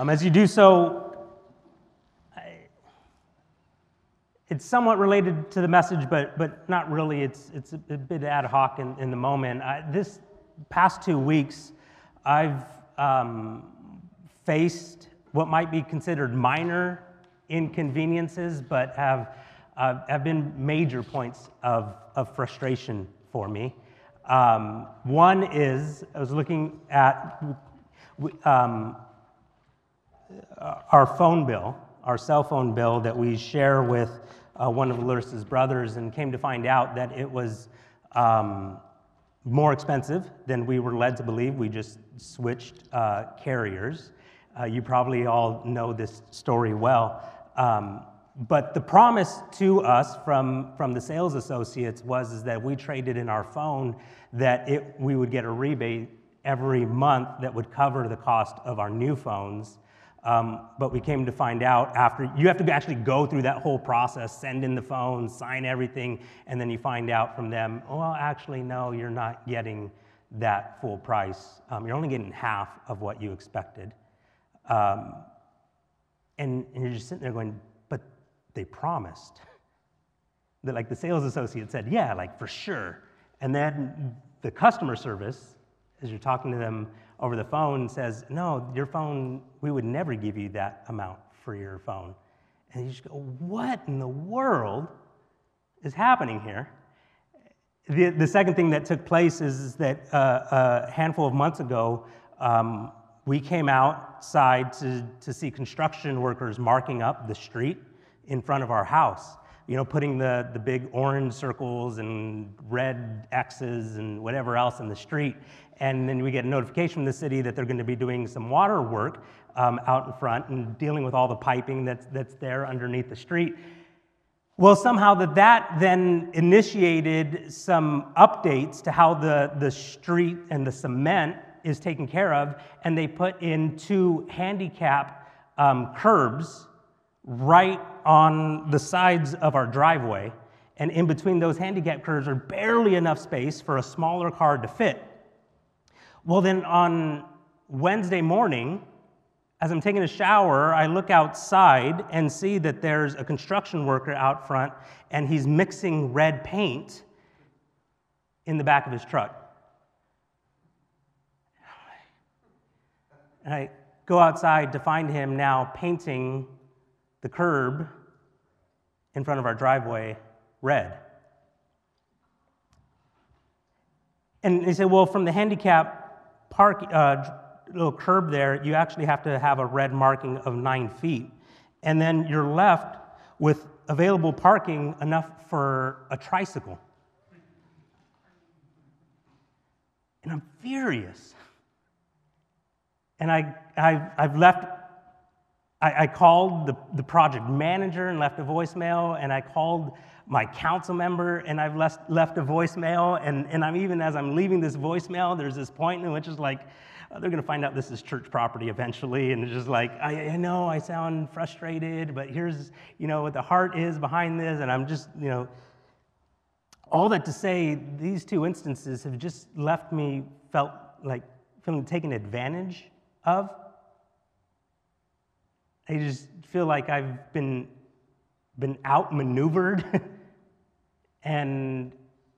Um, as you do so, I, it's somewhat related to the message, but, but not really. It's, it's a, a bit ad hoc in, in the moment. I, this past two weeks, I've um, faced what might be considered minor inconveniences, but have, uh, have been major points of, of frustration for me. Um, one is I was looking at um, our phone bill, our cell phone bill that we share with uh, one of Larissa's brothers, and came to find out that it was um, more expensive than we were led to believe. We just switched uh, carriers. Uh, you probably all know this story well. Um, but the promise to us from, from the sales associates was is that we traded in our phone that it, we would get a rebate every month that would cover the cost of our new phones. Um, but we came to find out after you have to actually go through that whole process, send in the phone, sign everything, and then you find out from them, oh, well, actually, no, you're not getting that full price. Um, you're only getting half of what you expected. Um, and, and you're just sitting there going, but they promised. That like the sales associate said, yeah, like for sure. And then the customer service, as you're talking to them over the phone, says, no, your phone, we would never give you that amount for your phone. And you just go, what in the world is happening here? The, the second thing that took place is, is that uh, a handful of months ago, um, we came outside to, to see construction workers marking up the street in front of our house. You know, putting the, the big orange circles and red X's and whatever else in the street. And then we get a notification from the city that they're going to be doing some water work um, out in front and dealing with all the piping that's, that's there underneath the street. Well, somehow that that then initiated some updates to how the, the street and the cement is taken care of, and they put in two handicap um, curbs right on the sides of our driveway. And in between those handicap curves are barely enough space for a smaller car to fit. Well, then on Wednesday morning, as I'm taking a shower, I look outside and see that there's a construction worker out front and he's mixing red paint in the back of his truck. And I go outside to find him now painting the curb in front of our driveway red. And they said, Well, from the handicap park, uh, little curb there, you actually have to have a red marking of nine feet. And then you're left with available parking enough for a tricycle. And I'm furious. And I, I, I've left, I, I called the, the project manager and left a voicemail, and I called my council member and I've left, left a voicemail. And, and I'm even as I'm leaving this voicemail, there's this point in which is like, uh, they're going to find out this is church property eventually. And it's just like, I, I know I sound frustrated, but here's, you know, what the heart is behind this. And I'm just, you know, all that to say, these two instances have just left me felt like feeling taken advantage of. I just feel like I've been, been outmaneuvered and,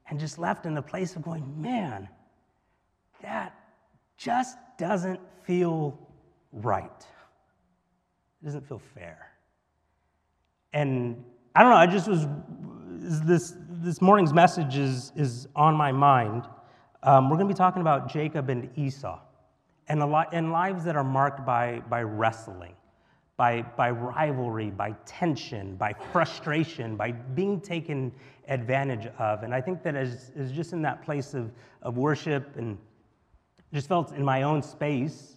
and just left in the place of going, man, that just doesn't feel right. It doesn't feel fair. And I don't know, I just was, this, this morning's message is, is on my mind. Um, we're going to be talking about Jacob and Esau and, a lot, and lives that are marked by, by wrestling, by, by rivalry, by tension, by frustration, by being taken advantage of. And I think that as, as just in that place of, of worship and just felt in my own space,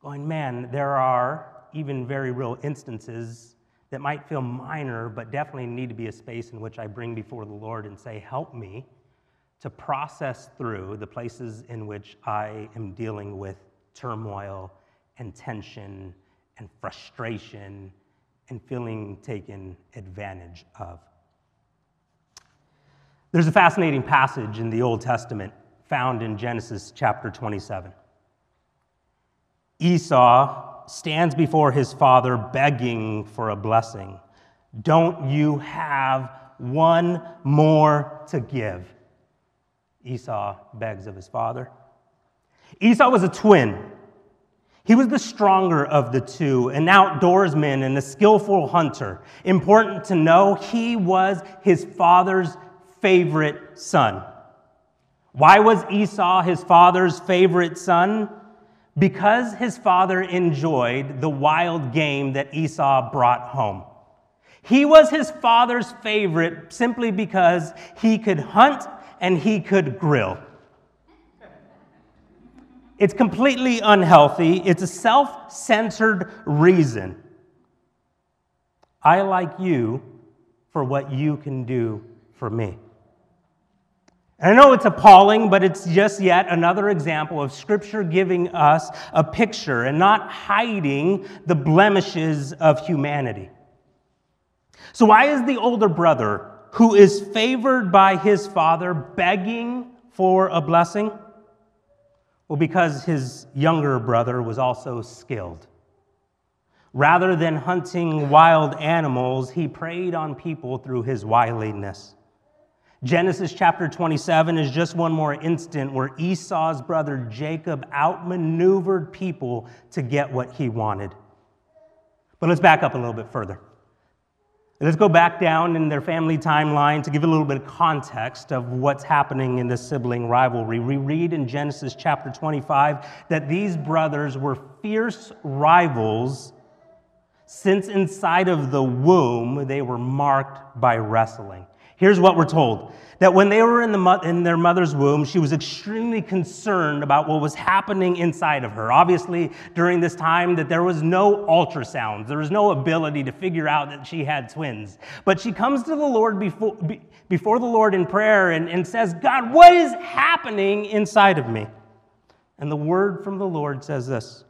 going, man, there are even very real instances that might feel minor, but definitely need to be a space in which I bring before the Lord and say, help me to process through the places in which I am dealing with turmoil and tension and frustration and feeling taken advantage of. There's a fascinating passage in the Old Testament found in Genesis chapter 27. Esau stands before his father begging for a blessing. Don't you have one more to give? Esau begs of his father. Esau was a twin. He was the stronger of the two, an outdoorsman and a skillful hunter. Important to know, he was his father's favorite son. Why was Esau his father's favorite son? Because his father enjoyed the wild game that Esau brought home. He was his father's favorite simply because he could hunt and he could grill. It's completely unhealthy. It's a self centered reason. I like you for what you can do for me. And I know it's appalling, but it's just yet another example of Scripture giving us a picture and not hiding the blemishes of humanity. So, why is the older brother who is favored by his father begging for a blessing? Well, because his younger brother was also skilled. Rather than hunting wild animals, he preyed on people through his wiliness. Genesis chapter 27 is just one more instant where Esau's brother Jacob outmaneuvered people to get what he wanted. But let's back up a little bit further. Let's go back down in their family timeline to give a little bit of context of what's happening in this sibling rivalry. We read in Genesis chapter 25 that these brothers were fierce rivals since inside of the womb they were marked by wrestling. Here's what we're told that when they were in, the, in their mother's womb, she was extremely concerned about what was happening inside of her. Obviously, during this time, that there was no ultrasounds, there was no ability to figure out that she had twins. But she comes to the Lord before, before the Lord in prayer and, and says, God, what is happening inside of me? And the word from the Lord says this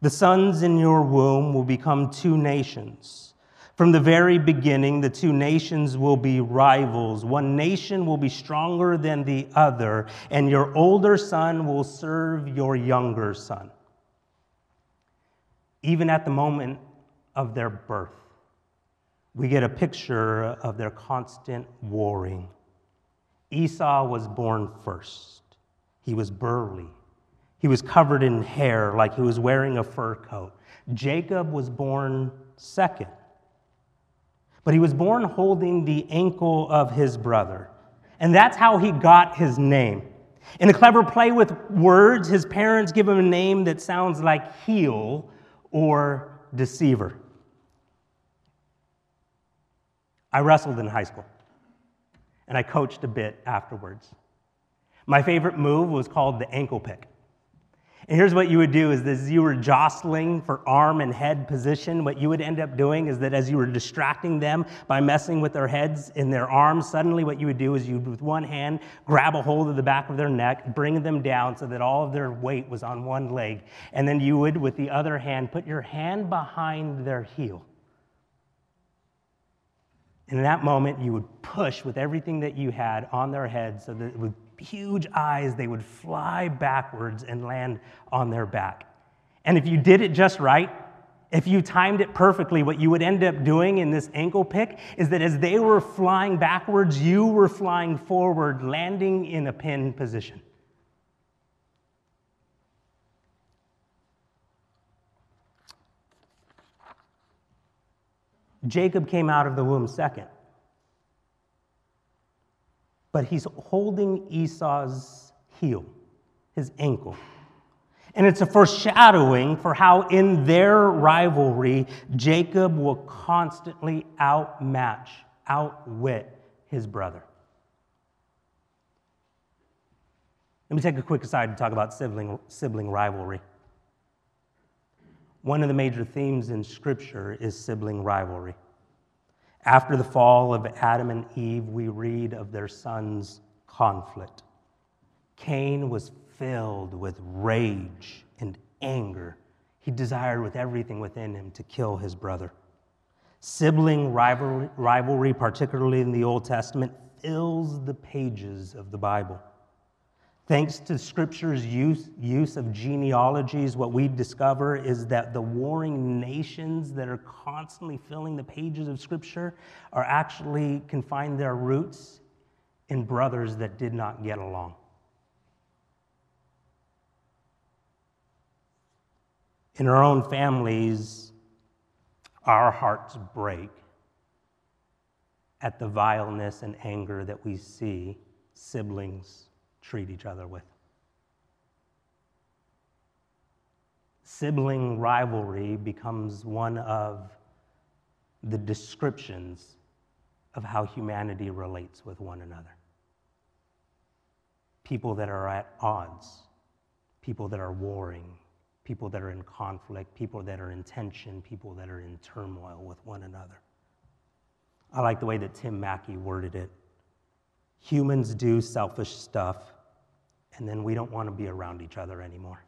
The sons in your womb will become two nations. From the very beginning, the two nations will be rivals. One nation will be stronger than the other, and your older son will serve your younger son. Even at the moment of their birth, we get a picture of their constant warring. Esau was born first. He was burly. He was covered in hair like he was wearing a fur coat. Jacob was born second but he was born holding the ankle of his brother. And that's how he got his name. In a clever play with words, his parents give him a name that sounds like heel or deceiver. I wrestled in high school, and I coached a bit afterwards. My favorite move was called the ankle pick. And here's what you would do is as you were jostling for arm and head position, what you would end up doing is that as you were distracting them by messing with their heads and their arms, suddenly what you would do is you'd with one hand grab a hold of the back of their neck, bring them down so that all of their weight was on one leg. And then you would, with the other hand, put your hand behind their heel. And in that moment, you would push with everything that you had on their head so that it would huge eyes, they would fly backwards and land on their back. And if you did it just right, if you timed it perfectly, what you would end up doing in this ankle pick is that as they were flying backwards, you were flying forward, landing in a pin position. Jacob came out of the womb second but he's holding Esau's heel, his ankle. And it's a foreshadowing for how, in their rivalry, Jacob will constantly outmatch, outwit his brother. Let me take a quick aside to talk about sibling, sibling rivalry. One of the major themes in Scripture is sibling rivalry. After the fall of Adam and Eve, we read of their son's conflict. Cain was filled with rage and anger. He desired with everything within him to kill his brother. Sibling rivalry, particularly in the Old Testament, fills the pages of the Bible. Thanks to Scripture's use, use of genealogies, what we discover is that the warring nations that are constantly filling the pages of Scripture are actually confined their roots in brothers that did not get along. In our own families, our hearts break at the vileness and anger that we see siblings treat each other with. Sibling rivalry becomes one of the descriptions of how humanity relates with one another. People that are at odds, people that are warring, people that are in conflict, people that are in tension, people that are in turmoil with one another. I like the way that Tim Mackie worded it. Humans do selfish stuff, and then we don't want to be around each other anymore.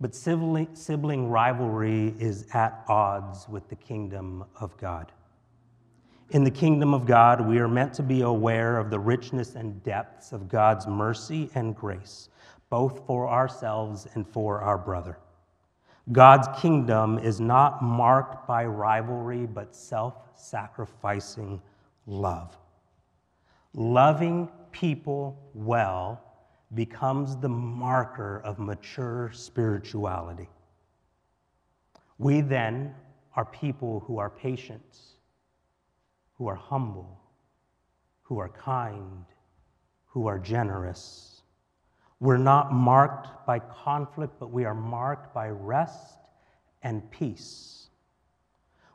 But sibling, rivalry is at odds with the kingdom of God. In the kingdom of God, we are meant to be aware of the richness and depths of God's mercy and grace, both for ourselves and for our brother. God's kingdom is not marked by rivalry, but self sacrificing love. Loving people well becomes the marker of mature spirituality. We then are people who are patient, who are humble, who are kind, who are generous. We're not marked by conflict, but we are marked by rest and peace.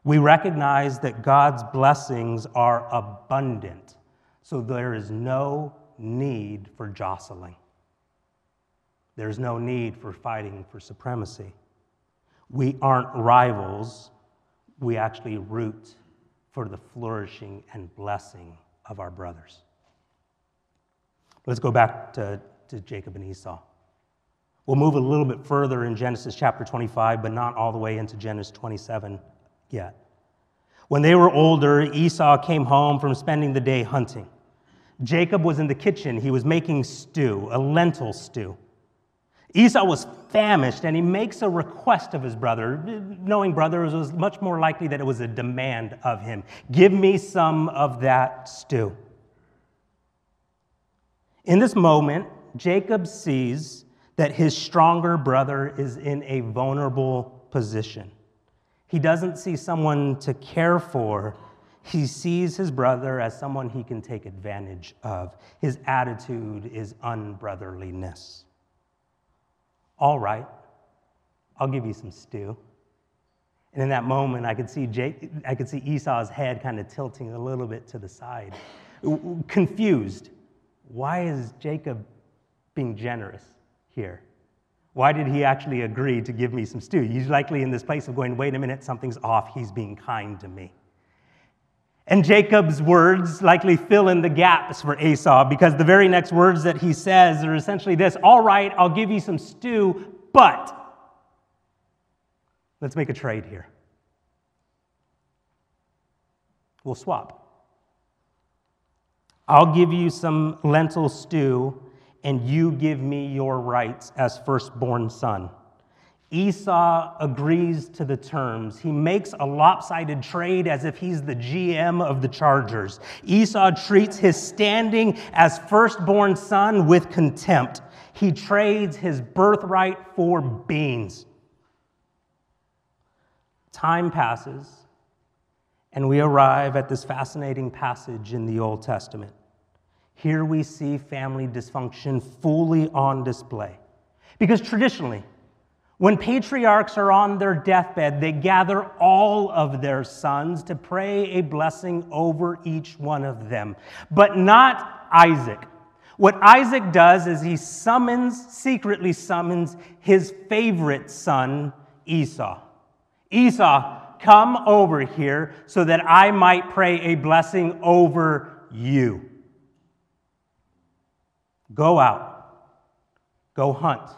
We recognize that God's blessings are abundant so there is no need for jostling. There's no need for fighting for supremacy. We aren't rivals, we actually root for the flourishing and blessing of our brothers. Let's go back to, to Jacob and Esau. We'll move a little bit further in Genesis chapter 25, but not all the way into Genesis 27 yet. When they were older, Esau came home from spending the day hunting. Jacob was in the kitchen. He was making stew, a lentil stew. Esau was famished and he makes a request of his brother. Knowing brothers, it was much more likely that it was a demand of him Give me some of that stew. In this moment, Jacob sees that his stronger brother is in a vulnerable position. He doesn't see someone to care for, he sees his brother as someone he can take advantage of. His attitude is unbrotherliness. All right, I'll give you some stew. And in that moment, I could see, Jake, I could see Esau's head kind of tilting a little bit to the side, confused. Why is Jacob being generous here? Why did he actually agree to give me some stew? He's likely in this place of going, wait a minute, something's off. He's being kind to me. And Jacob's words likely fill in the gaps for Esau because the very next words that he says are essentially this All right, I'll give you some stew, but let's make a trade here. We'll swap. I'll give you some lentil stew, and you give me your rights as firstborn son. Esau agrees to the terms. He makes a lopsided trade as if he's the GM of the Chargers. Esau treats his standing as firstborn son with contempt. He trades his birthright for beans. Time passes, and we arrive at this fascinating passage in the Old Testament. Here we see family dysfunction fully on display. Because traditionally, when patriarchs are on their deathbed, they gather all of their sons to pray a blessing over each one of them, but not Isaac. What Isaac does is he summons, secretly summons his favorite son, Esau. Esau, come over here so that I might pray a blessing over you. Go out, go hunt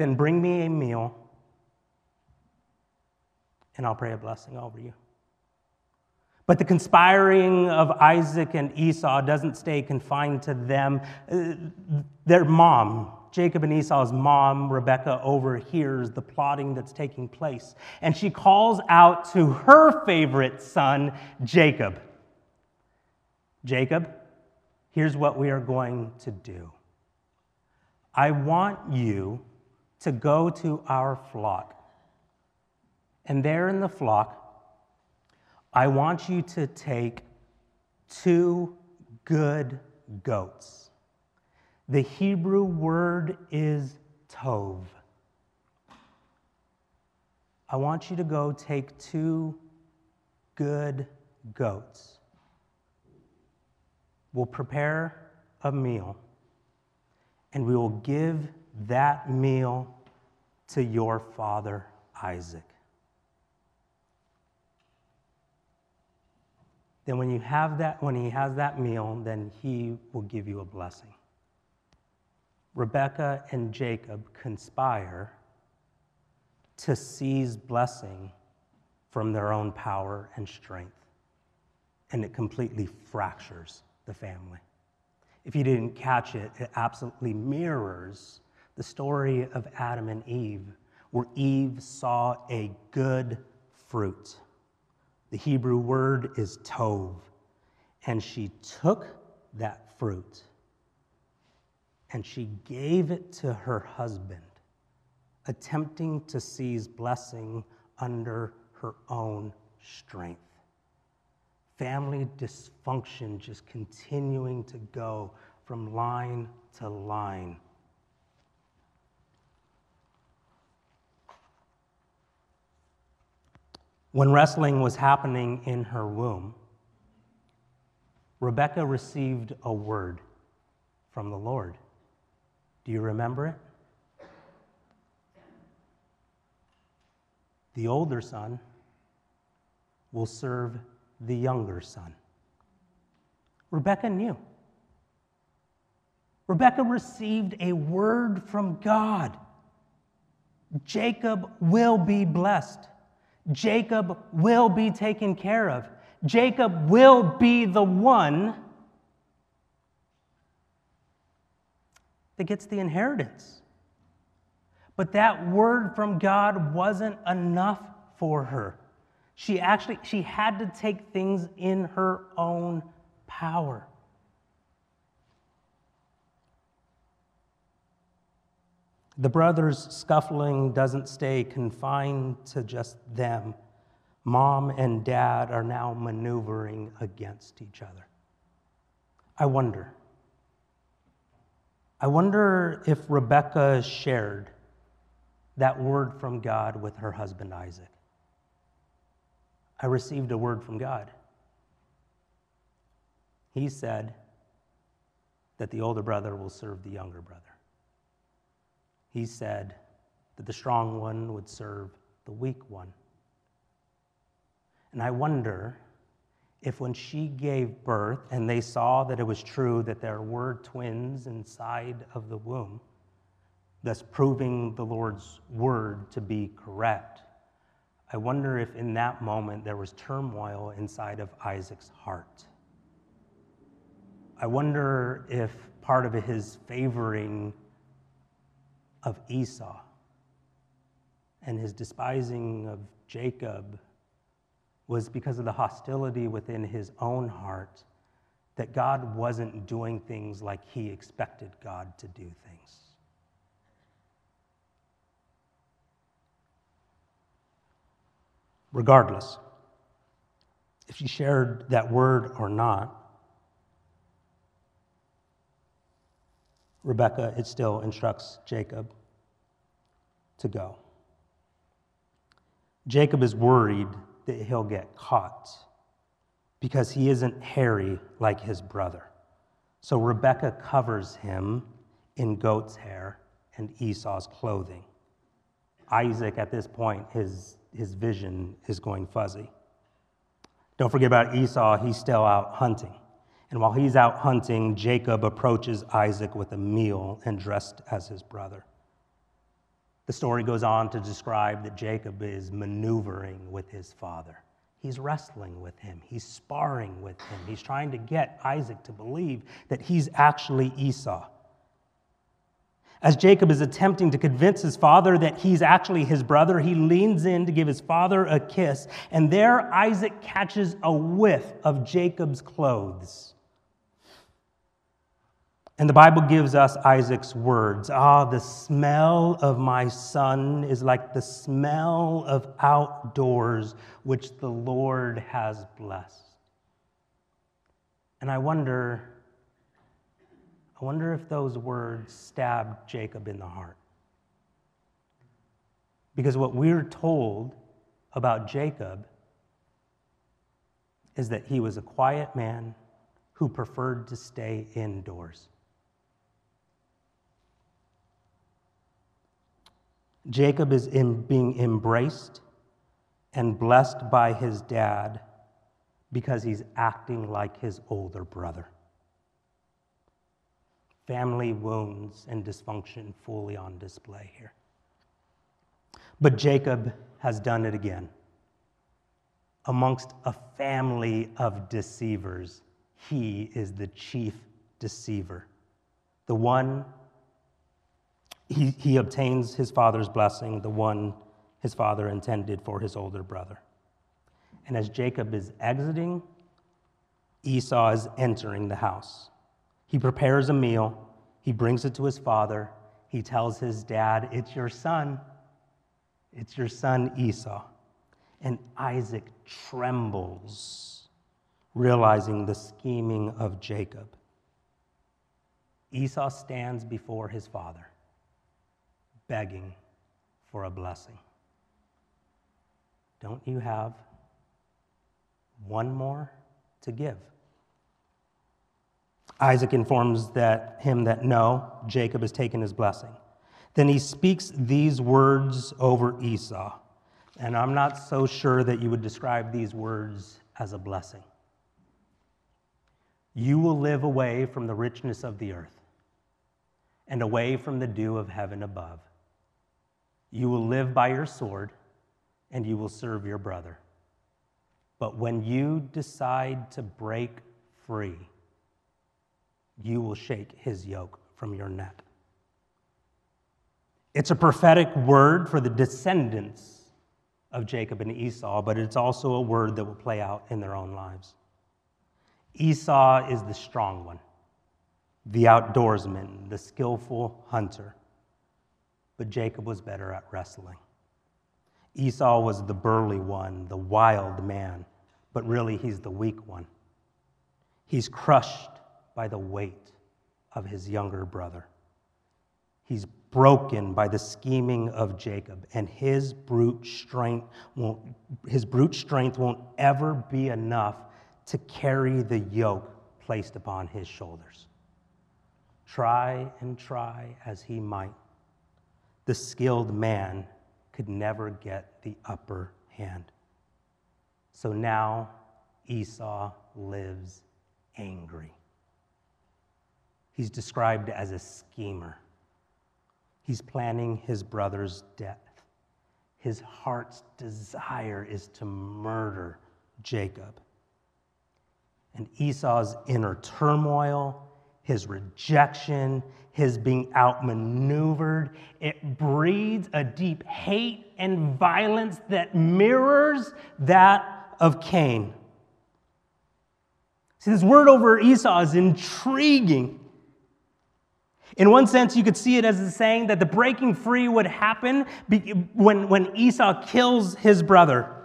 then bring me a meal and I'll pray a blessing over you. But the conspiring of Isaac and Esau doesn't stay confined to them. Uh, their mom, Jacob and Esau's mom, Rebecca, overhears the plotting that's taking place. And she calls out to her favorite son, Jacob Jacob, here's what we are going to do. I want you to go to our flock. And there in the flock, I want you to take two good goats. The Hebrew word is tov. I want you to go take two good goats. We'll prepare a meal and we will give that meal to your father Isaac. then when you have that when he has that meal then he will give you a blessing rebekah and jacob conspire to seize blessing from their own power and strength and it completely fractures the family if you didn't catch it it absolutely mirrors the story of adam and eve where eve saw a good fruit the Hebrew word is tov. And she took that fruit and she gave it to her husband, attempting to seize blessing under her own strength. Family dysfunction just continuing to go from line to line. When wrestling was happening in her womb, Rebecca received a word from the Lord. Do you remember it? The older son will serve the younger son. Rebecca knew. Rebecca received a word from God. Jacob will be blessed. Jacob will be taken care of. Jacob will be the one that gets the inheritance. But that word from God wasn't enough for her. She actually she had to take things in her own power. The brothers' scuffling doesn't stay confined to just them. Mom and dad are now maneuvering against each other. I wonder. I wonder if Rebecca shared that word from God with her husband Isaac. I received a word from God. He said that the older brother will serve the younger brother he said that the strong one would serve the weak one. And I wonder if when she gave birth and they saw that it was true that there were twins inside of the womb, thus proving the Lord's word to be correct, I wonder if in that moment there was turmoil inside of Isaac's heart. I wonder if part of his favoring of Esau and his despising of Jacob was because of the hostility within his own heart that God wasn't doing things like he expected God to do things. Regardless, if she shared that word or not, Rebecca, it still instructs Jacob to go. Jacob is worried that he'll get caught because he isn't hairy like his brother. So Rebecca covers him in goat's hair and Esau's clothing. Isaac, at this point, his, his vision is going fuzzy. Don't forget about Esau, he's still out hunting. And while he's out hunting, Jacob approaches Isaac with a meal and dressed as his brother. The story goes on to describe that Jacob is maneuvering with his father. He's wrestling with him. He's sparring with him. He's trying to get Isaac to believe that he's actually Esau. As Jacob is attempting to convince his father that he's actually his brother, he leans in to give his father a kiss, and there Isaac catches a whiff of Jacob's clothes. And the Bible gives us Isaac's words Ah, the smell of my son is like the smell of outdoors, which the Lord has blessed. And I wonder, I wonder if those words stabbed Jacob in the heart. Because what we're told about Jacob is that he was a quiet man who preferred to stay indoors. Jacob is in being embraced and blessed by his dad because he's acting like his older brother. Family wounds and dysfunction fully on display here. But Jacob has done it again. Amongst a family of deceivers, he is the chief deceiver, the one he, he obtains his father's blessing, the one his father intended for his older brother. And as Jacob is exiting, Esau is entering the house. He prepares a meal, he brings it to his father. He tells his dad, It's your son. It's your son Esau. And Isaac trembles, realizing the scheming of Jacob. Esau stands before his father begging for a blessing. Don't you have one more to give? Isaac informs that him that no, Jacob has taken his blessing. Then he speaks these words over Esau. And I'm not so sure that you would describe these words as a blessing. You will live away from the richness of the earth and away from the dew of heaven above. You will live by your sword, and you will serve your brother. But when you decide to break free, you will shake his yoke from your neck. It's a prophetic word for the descendants of Jacob and Esau, but it's also a word that will play out in their own lives. Esau is the strong one, the outdoorsman, the skillful hunter but Jacob was better at wrestling. Esau was the burly one, the wild man, but really he's the weak one. He's crushed by the weight of his younger brother. He's broken by the scheming of Jacob, and his brute strength won't, his brute strength won't ever be enough to carry the yoke placed upon his shoulders. Try and try as he might the skilled man could never get the upper hand. So now Esau lives angry. He's described as a schemer. He's planning his brother's death. His heart's desire is to murder Jacob. And Esau's inner turmoil, his rejection, his being outmaneuvered. It breeds a deep hate and violence that mirrors that of Cain. See, this word over Esau is intriguing. In one sense, you could see it as saying that the breaking free would happen when, when Esau kills his brother.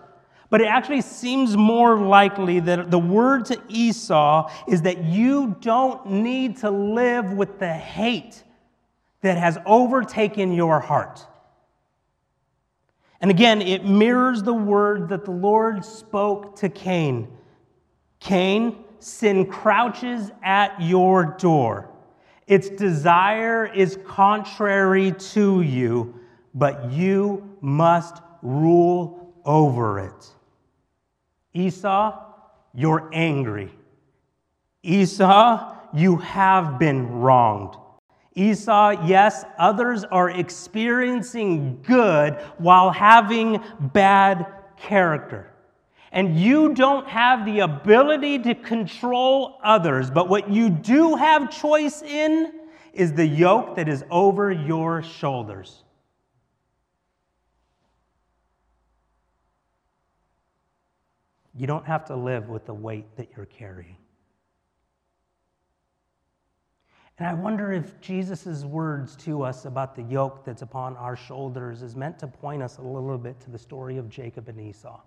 But it actually seems more likely that the word to Esau is that you don't need to live with the hate that has overtaken your heart. And again, it mirrors the word that the Lord spoke to Cain Cain, sin crouches at your door. Its desire is contrary to you, but you must rule over it. Esau, you're angry. Esau, you have been wronged. Esau, yes, others are experiencing good while having bad character. And you don't have the ability to control others, but what you do have choice in is the yoke that is over your shoulders. You don't have to live with the weight that you're carrying. And I wonder if Jesus' words to us about the yoke that's upon our shoulders is meant to point us a little bit to the story of Jacob and Esau.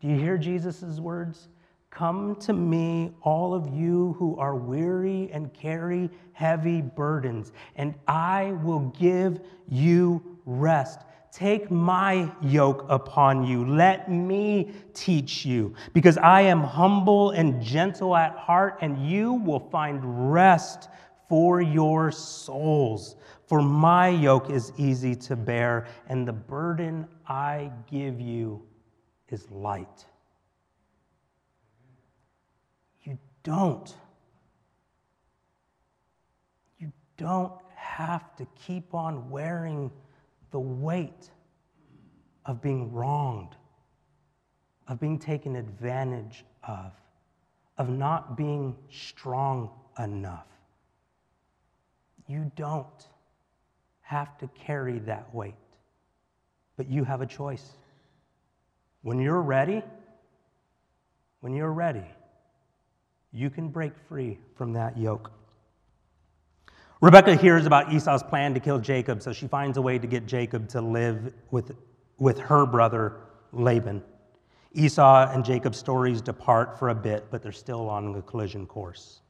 Do you hear Jesus' words? Come to me, all of you who are weary and carry heavy burdens, and I will give you rest. Take my yoke upon you. Let me teach you, because I am humble and gentle at heart, and you will find rest for your souls. For my yoke is easy to bear, and the burden I give you is light. You don't. You don't have to keep on wearing the weight of being wronged, of being taken advantage of, of not being strong enough. You don't have to carry that weight, but you have a choice. When you're ready, when you're ready, you can break free from that yoke. Rebecca hears about Esau's plan to kill Jacob, so she finds a way to get Jacob to live with, with her brother Laban. Esau and Jacob's stories depart for a bit, but they're still on a collision course.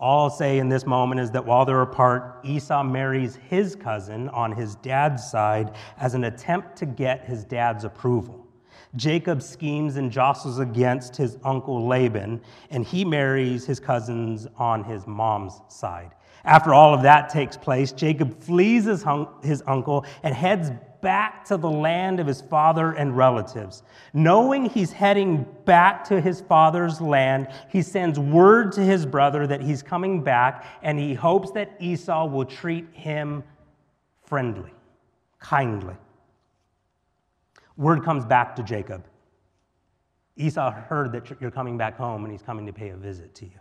All I'll say in this moment is that while they're apart, Esau marries his cousin on his dad's side as an attempt to get his dad's approval. Jacob schemes and jostles against his uncle Laban, and he marries his cousins on his mom's side. After all of that takes place, Jacob flees his, hum- his uncle and heads back to the land of his father and relatives. Knowing he's heading back to his father's land, he sends word to his brother that he's coming back, and he hopes that Esau will treat him friendly, kindly. Word comes back to Jacob. Esau heard that you're coming back home and he's coming to pay a visit to you.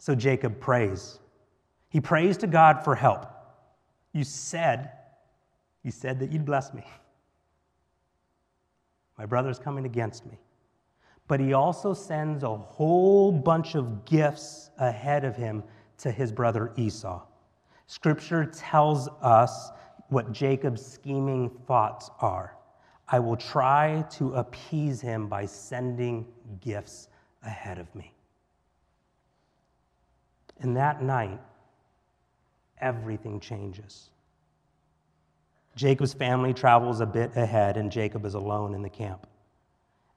So Jacob prays. He prays to God for help. You said, you said that you'd bless me. My brother's coming against me. But he also sends a whole bunch of gifts ahead of him to his brother Esau. Scripture tells us what Jacob's scheming thoughts are. I will try to appease him by sending gifts ahead of me. And that night, everything changes. Jacob's family travels a bit ahead, and Jacob is alone in the camp.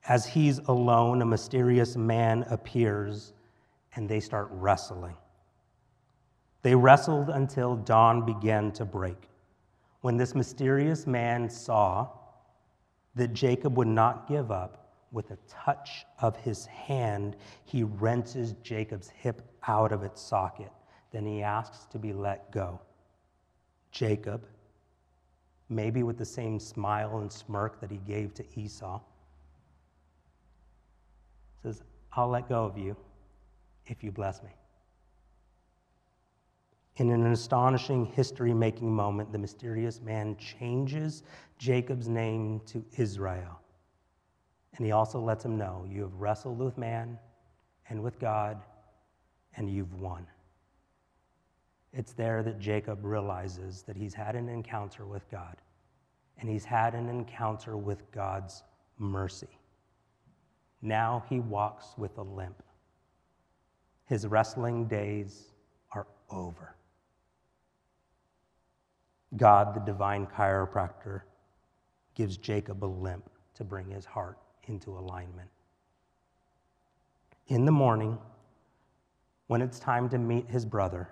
As he's alone, a mysterious man appears, and they start wrestling. They wrestled until dawn began to break. When this mysterious man saw that Jacob would not give up, with a touch of his hand, he wrenches Jacob's hip out of its socket. Then he asks to be let go. Jacob, maybe with the same smile and smirk that he gave to Esau, says, I'll let go of you if you bless me. In an astonishing history making moment, the mysterious man changes Jacob's name to Israel and he also lets him know you have wrestled with man and with God, and you've won. It's there that Jacob realizes that he's had an encounter with God, and he's had an encounter with God's mercy. Now he walks with a limp. His wrestling days are over. God, the divine chiropractor, gives Jacob a limp to bring his heart into alignment. In the morning, when it's time to meet his brother,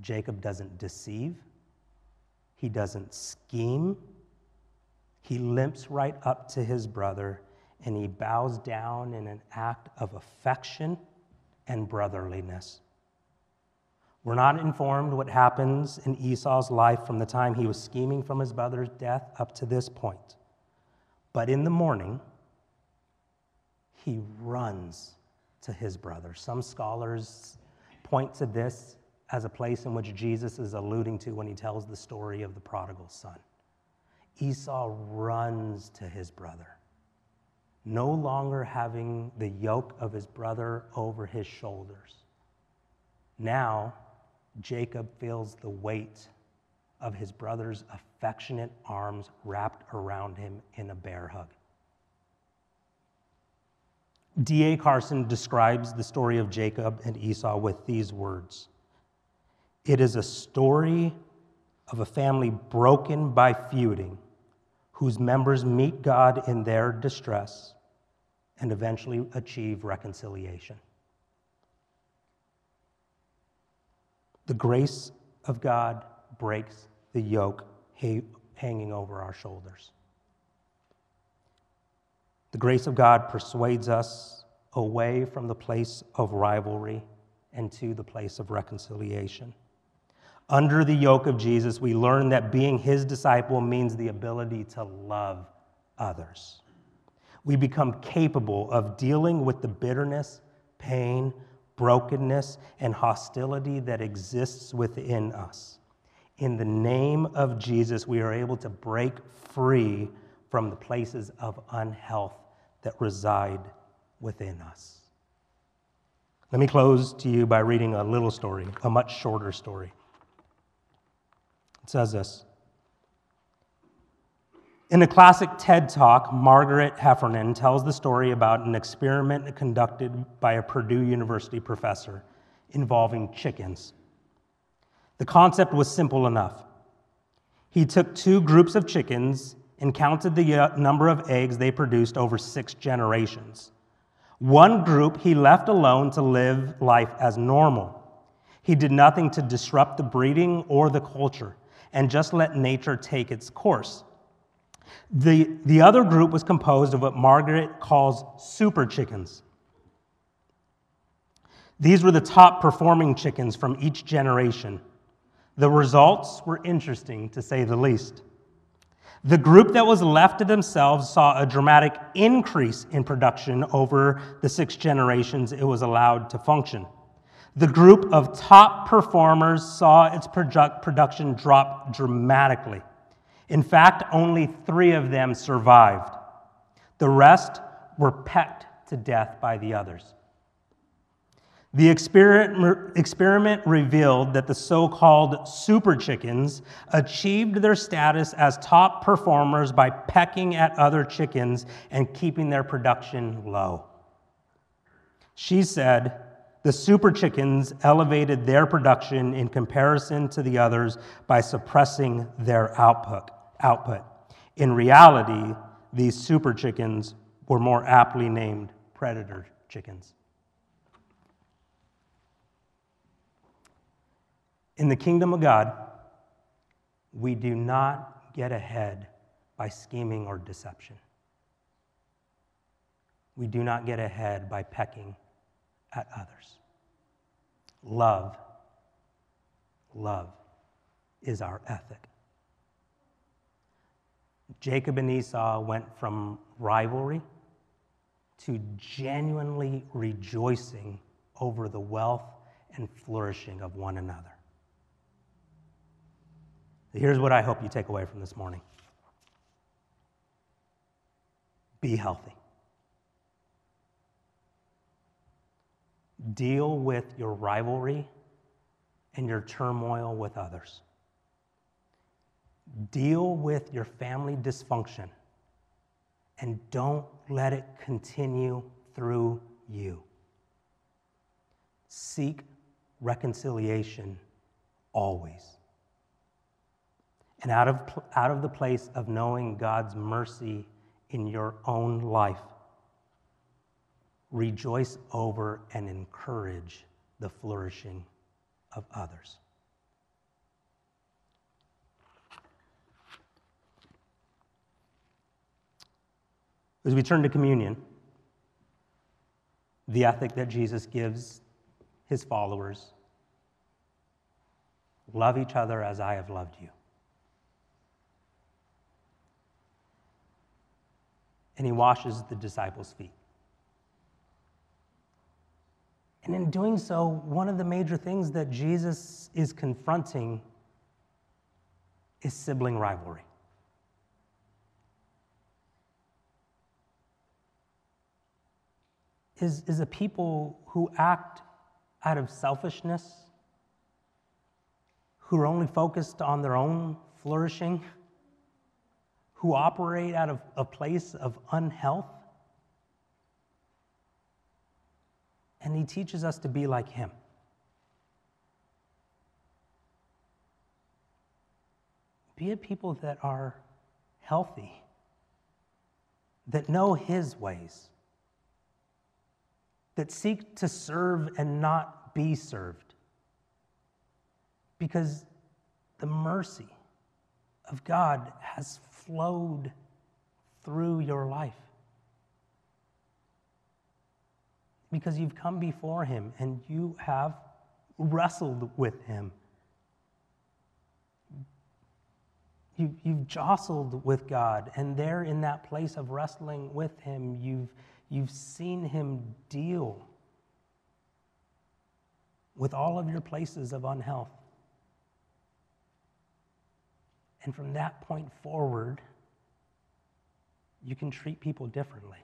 Jacob doesn't deceive, he doesn't scheme. He limps right up to his brother and he bows down in an act of affection and brotherliness. We're not informed what happens in Esau's life from the time he was scheming from his brother's death up to this point. But in the morning, he runs to his brother. Some scholars point to this as a place in which Jesus is alluding to when he tells the story of the prodigal son. Esau runs to his brother, no longer having the yoke of his brother over his shoulders. Now, Jacob feels the weight of his brother's affectionate arms wrapped around him in a bear hug. D.A. Carson describes the story of Jacob and Esau with these words It is a story of a family broken by feuding, whose members meet God in their distress and eventually achieve reconciliation. The grace of God breaks the yoke hanging over our shoulders. The grace of God persuades us away from the place of rivalry and to the place of reconciliation. Under the yoke of Jesus, we learn that being his disciple means the ability to love others. We become capable of dealing with the bitterness, pain, brokenness, and hostility that exists within us. In the name of Jesus, we are able to break free from the places of unhealth that reside within us. Let me close to you by reading a little story, a much shorter story. It says this In a classic TED talk, Margaret Heffernan tells the story about an experiment conducted by a Purdue University professor involving chickens. The concept was simple enough. He took two groups of chickens and counted the uh, number of eggs they produced over six generations. One group he left alone to live life as normal. He did nothing to disrupt the breeding or the culture and just let nature take its course. The, the other group was composed of what Margaret calls super chickens. These were the top performing chickens from each generation. The results were interesting, to say the least. The group that was left to themselves saw a dramatic increase in production over the six generations it was allowed to function. The group of top performers saw its production drop dramatically. In fact, only three of them survived. The rest were pecked to death by the others. The experiment revealed that the so called super chickens achieved their status as top performers by pecking at other chickens and keeping their production low. She said the super chickens elevated their production in comparison to the others by suppressing their output. output. In reality, these super chickens were more aptly named predator chickens. In the kingdom of God, we do not get ahead by scheming or deception. We do not get ahead by pecking at others. Love, love is our ethic. Jacob and Esau went from rivalry to genuinely rejoicing over the wealth and flourishing of one another. Here's what I hope you take away from this morning be healthy. Deal with your rivalry and your turmoil with others. Deal with your family dysfunction and don't let it continue through you. Seek reconciliation always. And out of, out of the place of knowing God's mercy in your own life, rejoice over and encourage the flourishing of others. As we turn to communion, the ethic that Jesus gives his followers love each other as I have loved you. And he washes the disciples' feet. And in doing so, one of the major things that Jesus is confronting is sibling rivalry. Is, is a people who act out of selfishness, who are only focused on their own flourishing, who operate out of a place of unhealth. And he teaches us to be like him. Be a people that are healthy, that know his ways, that seek to serve and not be served. Because the mercy of God has flowed through your life. Because you've come before Him and you have wrestled with Him. You, you've jostled with God, and there in that place of wrestling with Him, you've, you've seen Him deal with all of your places of unhealth. And from that point forward, you can treat people differently.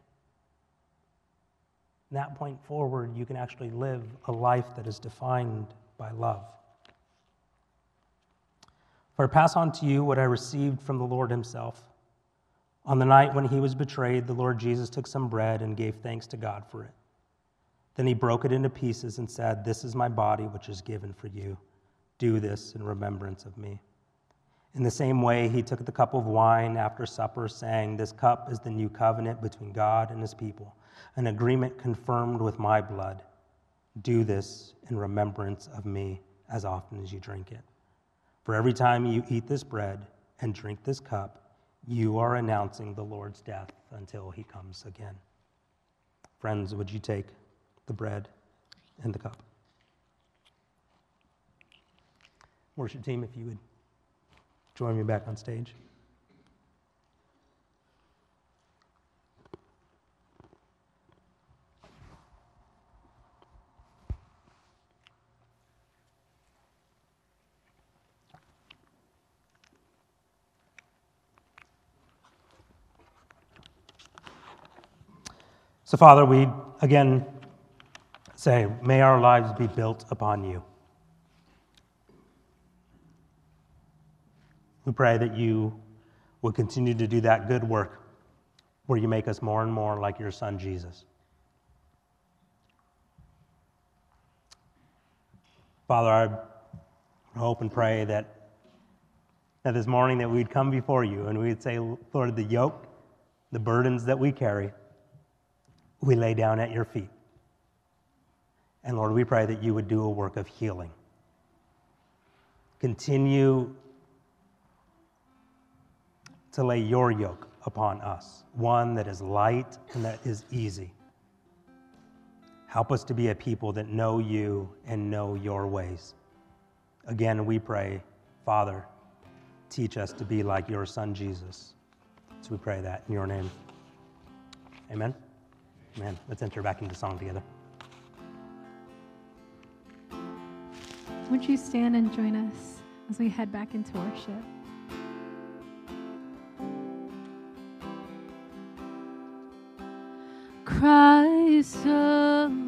From that point forward, you can actually live a life that is defined by love. For I pass on to you what I received from the Lord Himself. On the night when He was betrayed, the Lord Jesus took some bread and gave thanks to God for it. Then He broke it into pieces and said, This is my body, which is given for you. Do this in remembrance of me. In the same way, he took the cup of wine after supper, saying, This cup is the new covenant between God and his people, an agreement confirmed with my blood. Do this in remembrance of me as often as you drink it. For every time you eat this bread and drink this cup, you are announcing the Lord's death until he comes again. Friends, would you take the bread and the cup? Worship team, if you would join me back on stage. So, Father, we again say, may our lives be built upon you. We pray that you will continue to do that good work where you make us more and more like your son, Jesus. Father, I hope and pray that, that this morning that we'd come before you and we'd say, Lord, the yoke, the burdens that we carry, we lay down at your feet. And Lord, we pray that you would do a work of healing. Continue to lay your yoke upon us, one that is light and that is easy. Help us to be a people that know you and know your ways. Again, we pray, Father, teach us to be like your Son Jesus. So we pray that in your name. Amen. Amen. Let's enter back into song together. Would you stand and join us as we head back into worship? Christ alone,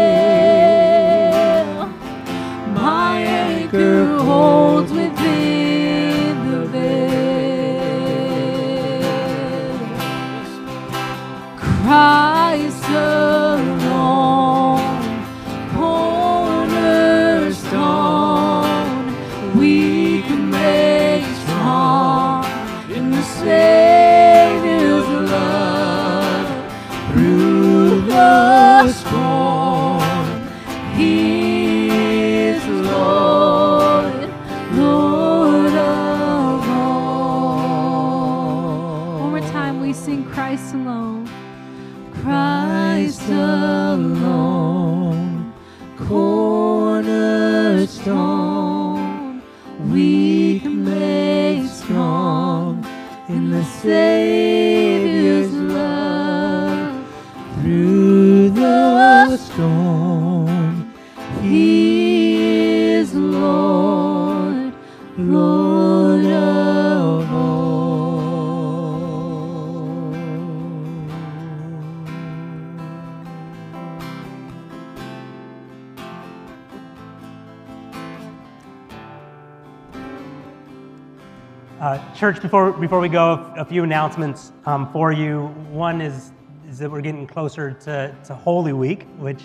Church, before, before we go, a few announcements um, for you. One is, is that we're getting closer to, to Holy Week, which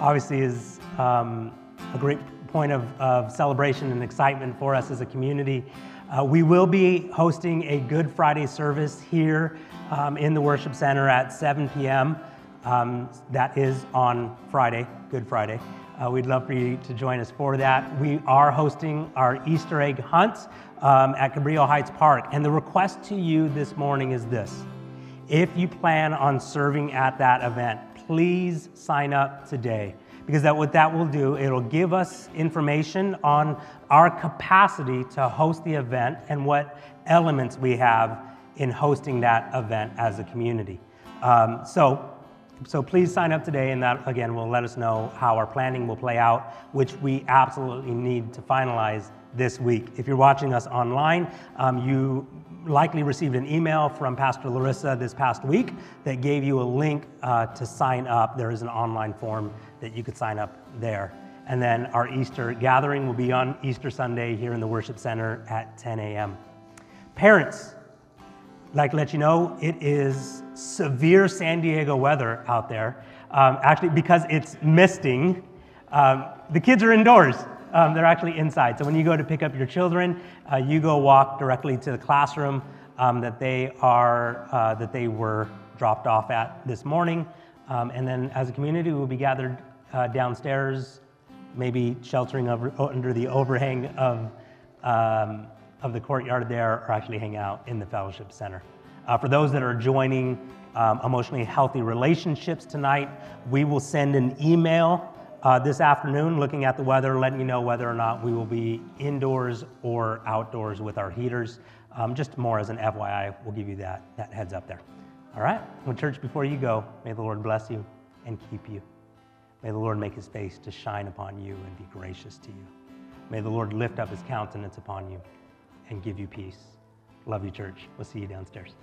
obviously is um, a great point of, of celebration and excitement for us as a community. Uh, we will be hosting a Good Friday service here um, in the worship center at 7 p.m. Um, that is on Friday, Good Friday. Uh, we'd love for you to join us for that. We are hosting our Easter egg hunt um, at Cabrillo Heights Park. And the request to you this morning is this if you plan on serving at that event, please sign up today. Because that, what that will do, it'll give us information on our capacity to host the event and what elements we have in hosting that event as a community. Um, so so please sign up today, and that again will let us know how our planning will play out, which we absolutely need to finalize this week. If you're watching us online, um, you likely received an email from Pastor Larissa this past week that gave you a link uh, to sign up. There is an online form that you could sign up there. And then our Easter gathering will be on Easter Sunday here in the worship center at 10 a.m. Parents, like to let you know it is severe San Diego weather out there. Um, actually, because it's misting, um, the kids are indoors. Um, they're actually inside. So when you go to pick up your children, uh, you go walk directly to the classroom um, that they are uh, that they were dropped off at this morning. Um, and then, as a community, we'll be gathered uh, downstairs, maybe sheltering over, under the overhang of um, of the courtyard there or actually hang out in the fellowship center. Uh, for those that are joining um, Emotionally Healthy Relationships tonight, we will send an email uh, this afternoon looking at the weather, letting you know whether or not we will be indoors or outdoors with our heaters. Um, just more as an FYI, we'll give you that, that heads up there. All right? Well, church, before you go, may the Lord bless you and keep you. May the Lord make his face to shine upon you and be gracious to you. May the Lord lift up his countenance upon you and give you peace. Love you, church. We'll see you downstairs.